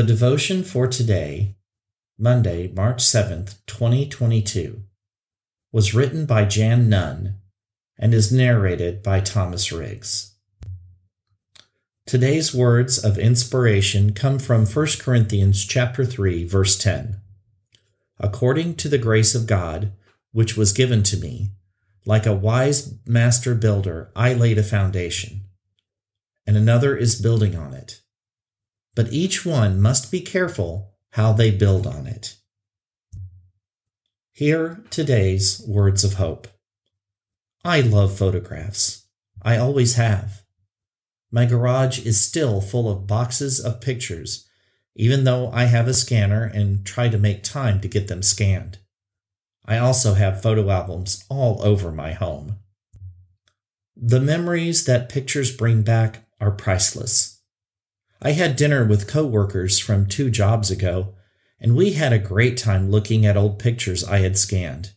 The devotion for today, Monday, March 7th, 2022, was written by Jan Nunn and is narrated by Thomas Riggs. Today's words of inspiration come from 1 Corinthians chapter 3 verse 10. According to the grace of God which was given to me, like a wise master builder, I laid a foundation, and another is building on it but each one must be careful how they build on it. Hear today's words of hope. I love photographs. I always have. My garage is still full of boxes of pictures, even though I have a scanner and try to make time to get them scanned. I also have photo albums all over my home. The memories that pictures bring back are priceless. I had dinner with coworkers from two jobs ago, and we had a great time looking at old pictures I had scanned.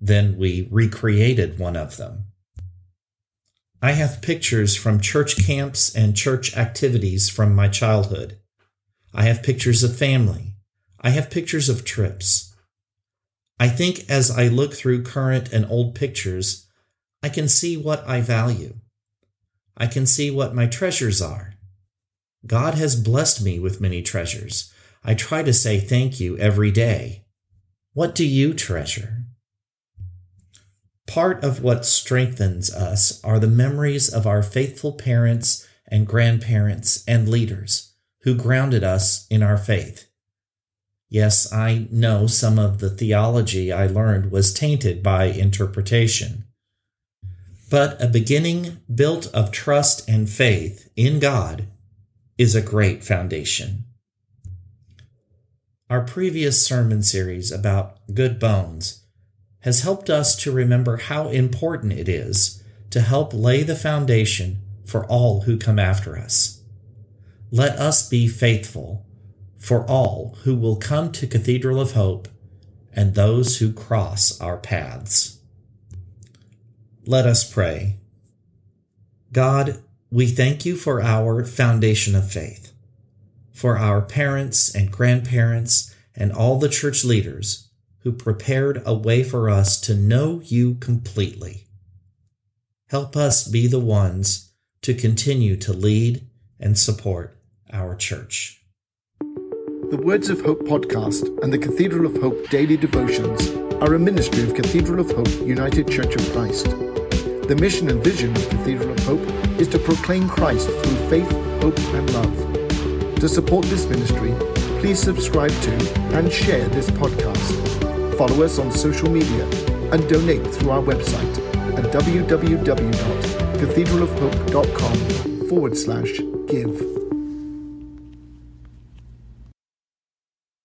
Then we recreated one of them. I have pictures from church camps and church activities from my childhood. I have pictures of family. I have pictures of trips. I think as I look through current and old pictures, I can see what I value. I can see what my treasures are. God has blessed me with many treasures. I try to say thank you every day. What do you treasure? Part of what strengthens us are the memories of our faithful parents and grandparents and leaders who grounded us in our faith. Yes, I know some of the theology I learned was tainted by interpretation. But a beginning built of trust and faith in God is a great foundation. Our previous sermon series about good bones has helped us to remember how important it is to help lay the foundation for all who come after us. Let us be faithful for all who will come to Cathedral of Hope and those who cross our paths. Let us pray. God, we thank you for our foundation of faith, for our parents and grandparents and all the church leaders who prepared a way for us to know you completely. Help us be the ones to continue to lead and support our church. The Words of Hope podcast and the Cathedral of Hope daily devotions are a ministry of Cathedral of Hope United Church of Christ. The mission and vision of Cathedral of Hope is to proclaim Christ through faith, hope, and love. To support this ministry, please subscribe to and share this podcast. Follow us on social media and donate through our website at www.cathedralofhope.com forward slash give.